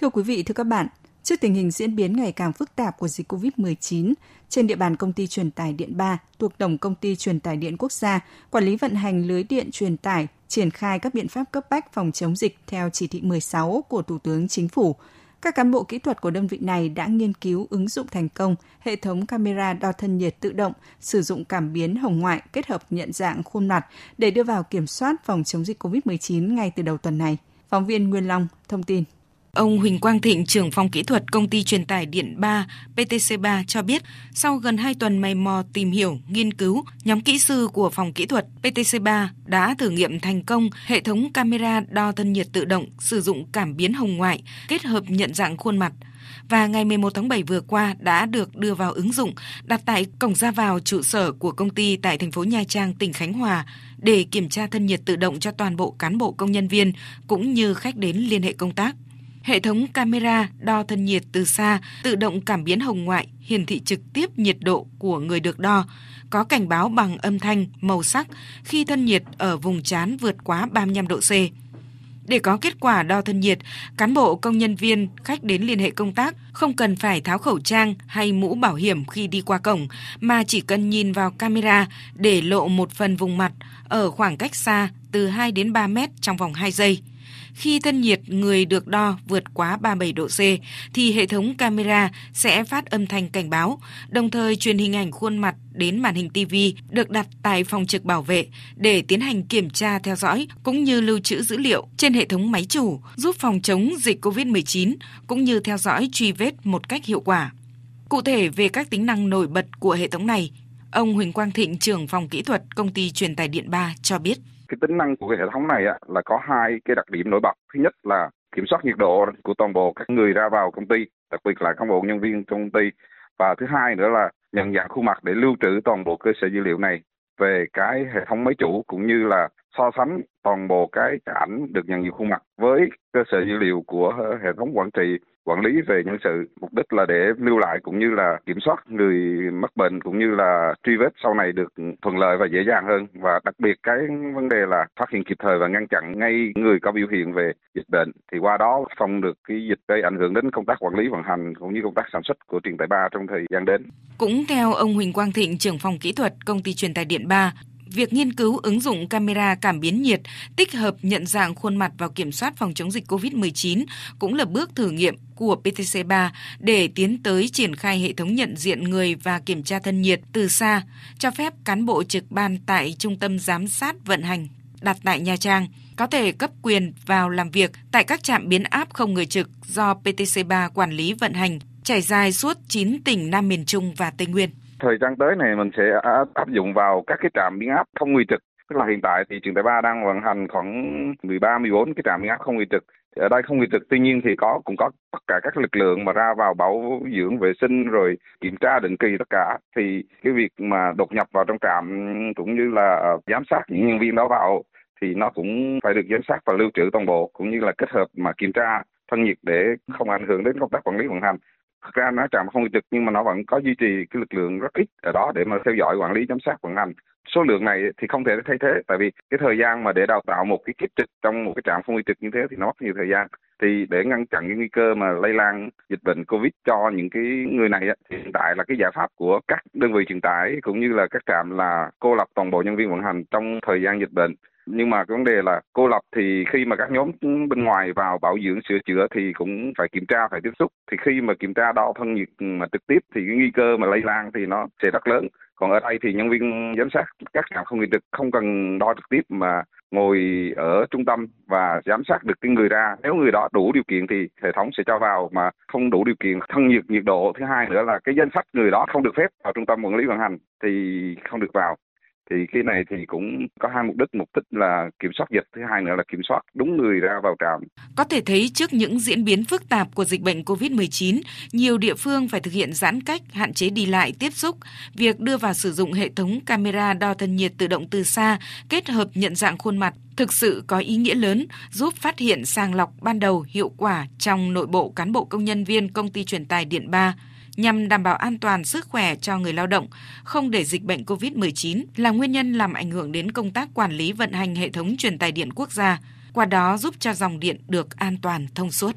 Thưa quý vị, thưa các bạn, trước tình hình diễn biến ngày càng phức tạp của dịch COVID-19, trên địa bàn công ty truyền tải điện 3 thuộc Tổng công ty truyền tải điện quốc gia, quản lý vận hành lưới điện truyền tải, triển khai các biện pháp cấp bách phòng chống dịch theo chỉ thị 16 của Thủ tướng Chính phủ. Các cán bộ kỹ thuật của đơn vị này đã nghiên cứu ứng dụng thành công hệ thống camera đo thân nhiệt tự động, sử dụng cảm biến hồng ngoại kết hợp nhận dạng khuôn mặt để đưa vào kiểm soát phòng chống dịch COVID-19 ngay từ đầu tuần này. Phóng viên Nguyên Long thông tin. Ông Huỳnh Quang Thịnh, trưởng phòng kỹ thuật công ty truyền tải điện 3 PTC3 cho biết, sau gần 2 tuần mày mò tìm hiểu, nghiên cứu, nhóm kỹ sư của phòng kỹ thuật PTC3 đã thử nghiệm thành công hệ thống camera đo thân nhiệt tự động sử dụng cảm biến hồng ngoại kết hợp nhận dạng khuôn mặt và ngày 11 tháng 7 vừa qua đã được đưa vào ứng dụng đặt tại cổng ra vào trụ sở của công ty tại thành phố Nha Trang, tỉnh Khánh Hòa để kiểm tra thân nhiệt tự động cho toàn bộ cán bộ công nhân viên cũng như khách đến liên hệ công tác. Hệ thống camera đo thân nhiệt từ xa tự động cảm biến hồng ngoại hiển thị trực tiếp nhiệt độ của người được đo, có cảnh báo bằng âm thanh, màu sắc khi thân nhiệt ở vùng trán vượt quá 35 độ C. Để có kết quả đo thân nhiệt, cán bộ công nhân viên khách đến liên hệ công tác không cần phải tháo khẩu trang hay mũ bảo hiểm khi đi qua cổng mà chỉ cần nhìn vào camera để lộ một phần vùng mặt ở khoảng cách xa từ 2 đến 3 mét trong vòng 2 giây. Khi thân nhiệt người được đo vượt quá 37 độ C thì hệ thống camera sẽ phát âm thanh cảnh báo, đồng thời truyền hình ảnh khuôn mặt đến màn hình TV được đặt tại phòng trực bảo vệ để tiến hành kiểm tra theo dõi cũng như lưu trữ dữ liệu trên hệ thống máy chủ, giúp phòng chống dịch COVID-19 cũng như theo dõi truy vết một cách hiệu quả. Cụ thể về các tính năng nổi bật của hệ thống này, ông Huỳnh Quang Thịnh, trưởng phòng kỹ thuật công ty truyền tải điện 3 cho biết cái tính năng của cái hệ thống này á, là có hai cái đặc điểm nổi bật. Thứ nhất là kiểm soát nhiệt độ của toàn bộ các người ra vào công ty đặc biệt là cán bộ nhân viên trong công ty. Và thứ hai nữa là nhận dạng khuôn mặt để lưu trữ toàn bộ cơ sở dữ liệu này về cái hệ thống máy chủ cũng như là so sánh toàn bộ cái ảnh được nhận diện khuôn mặt với cơ sở dữ liệu của hệ thống quản trị quản lý về nhân sự. Mục đích là để lưu lại cũng như là kiểm soát người mắc bệnh cũng như là truy vết sau này được thuận lợi và dễ dàng hơn. Và đặc biệt cái vấn đề là phát hiện kịp thời và ngăn chặn ngay người có biểu hiện về dịch bệnh. Thì qua đó phòng được cái dịch gây ảnh hưởng đến công tác quản lý vận hành cũng như công tác sản xuất của truyền tải ba trong thời gian đến. Cũng theo ông Huỳnh Quang Thịnh, trưởng phòng kỹ thuật công ty truyền tải điện 3, việc nghiên cứu ứng dụng camera cảm biến nhiệt tích hợp nhận dạng khuôn mặt vào kiểm soát phòng chống dịch COVID-19 cũng là bước thử nghiệm của PTC3 để tiến tới triển khai hệ thống nhận diện người và kiểm tra thân nhiệt từ xa, cho phép cán bộ trực ban tại Trung tâm Giám sát vận hành đặt tại Nha Trang có thể cấp quyền vào làm việc tại các trạm biến áp không người trực do PTC3 quản lý vận hành trải dài suốt 9 tỉnh Nam miền Trung và Tây Nguyên thời gian tới này mình sẽ áp dụng vào các cái trạm biến áp không nguy trực. Tức là hiện tại thì trường đại ba đang vận hành khoảng 13 14 cái trạm biến áp không nguy trực. Ở đây không nguy trực, tuy nhiên thì có, cũng có tất cả các lực lượng mà ra vào bảo dưỡng vệ sinh rồi kiểm tra định kỳ tất cả. Thì cái việc mà đột nhập vào trong trạm cũng như là ờ, giám sát những nhân viên đó vào thì nó cũng phải được giám sát và lưu trữ toàn bộ, cũng như là kết hợp mà kiểm tra thân nhiệt để không ảnh hưởng đến công tác quản lý vận hành thực ra nó trạm không trực nhưng mà nó vẫn có duy trì cái lực lượng rất ít ở đó để mà theo dõi, quản lý, giám sát, vận hành. Số lượng này thì không thể thay thế, tại vì cái thời gian mà để đào tạo một cái kiếp trực trong một cái trạm không trực như thế thì nó mất nhiều thời gian. Thì để ngăn chặn cái nguy cơ mà lây lan dịch bệnh covid cho những cái người này thì hiện tại là cái giải pháp của các đơn vị truyền tải cũng như là các trạm là cô lập toàn bộ nhân viên vận hành trong thời gian dịch bệnh nhưng mà cái vấn đề là cô lập thì khi mà các nhóm bên ngoài vào bảo dưỡng sửa chữa thì cũng phải kiểm tra, phải tiếp xúc. Thì khi mà kiểm tra đo thân nhiệt mà trực tiếp thì cái nguy cơ mà lây lan thì nó sẽ rất lớn. Còn ở đây thì nhân viên giám sát các trạm không trực không cần đo trực tiếp mà ngồi ở trung tâm và giám sát được cái người ra. Nếu người đó đủ điều kiện thì hệ thống sẽ cho vào mà không đủ điều kiện thân nhiệt nhiệt độ. Thứ hai nữa là cái danh sách người đó không được phép vào trung tâm quản lý vận hành thì không được vào thì cái này thì cũng có hai mục đích. Mục đích là kiểm soát dịch, thứ hai nữa là kiểm soát đúng người ra vào trạm. Có thể thấy trước những diễn biến phức tạp của dịch bệnh COVID-19 nhiều địa phương phải thực hiện giãn cách, hạn chế đi lại, tiếp xúc. Việc đưa vào sử dụng hệ thống camera đo thân nhiệt tự động từ xa, kết hợp nhận dạng khuôn mặt thực sự có ý nghĩa lớn, giúp phát hiện sàng lọc ban đầu hiệu quả trong nội bộ cán bộ công nhân viên công ty truyền tài điện 3 nhằm đảm bảo an toàn sức khỏe cho người lao động, không để dịch bệnh COVID-19 là nguyên nhân làm ảnh hưởng đến công tác quản lý vận hành hệ thống truyền tài điện quốc gia, qua đó giúp cho dòng điện được an toàn thông suốt.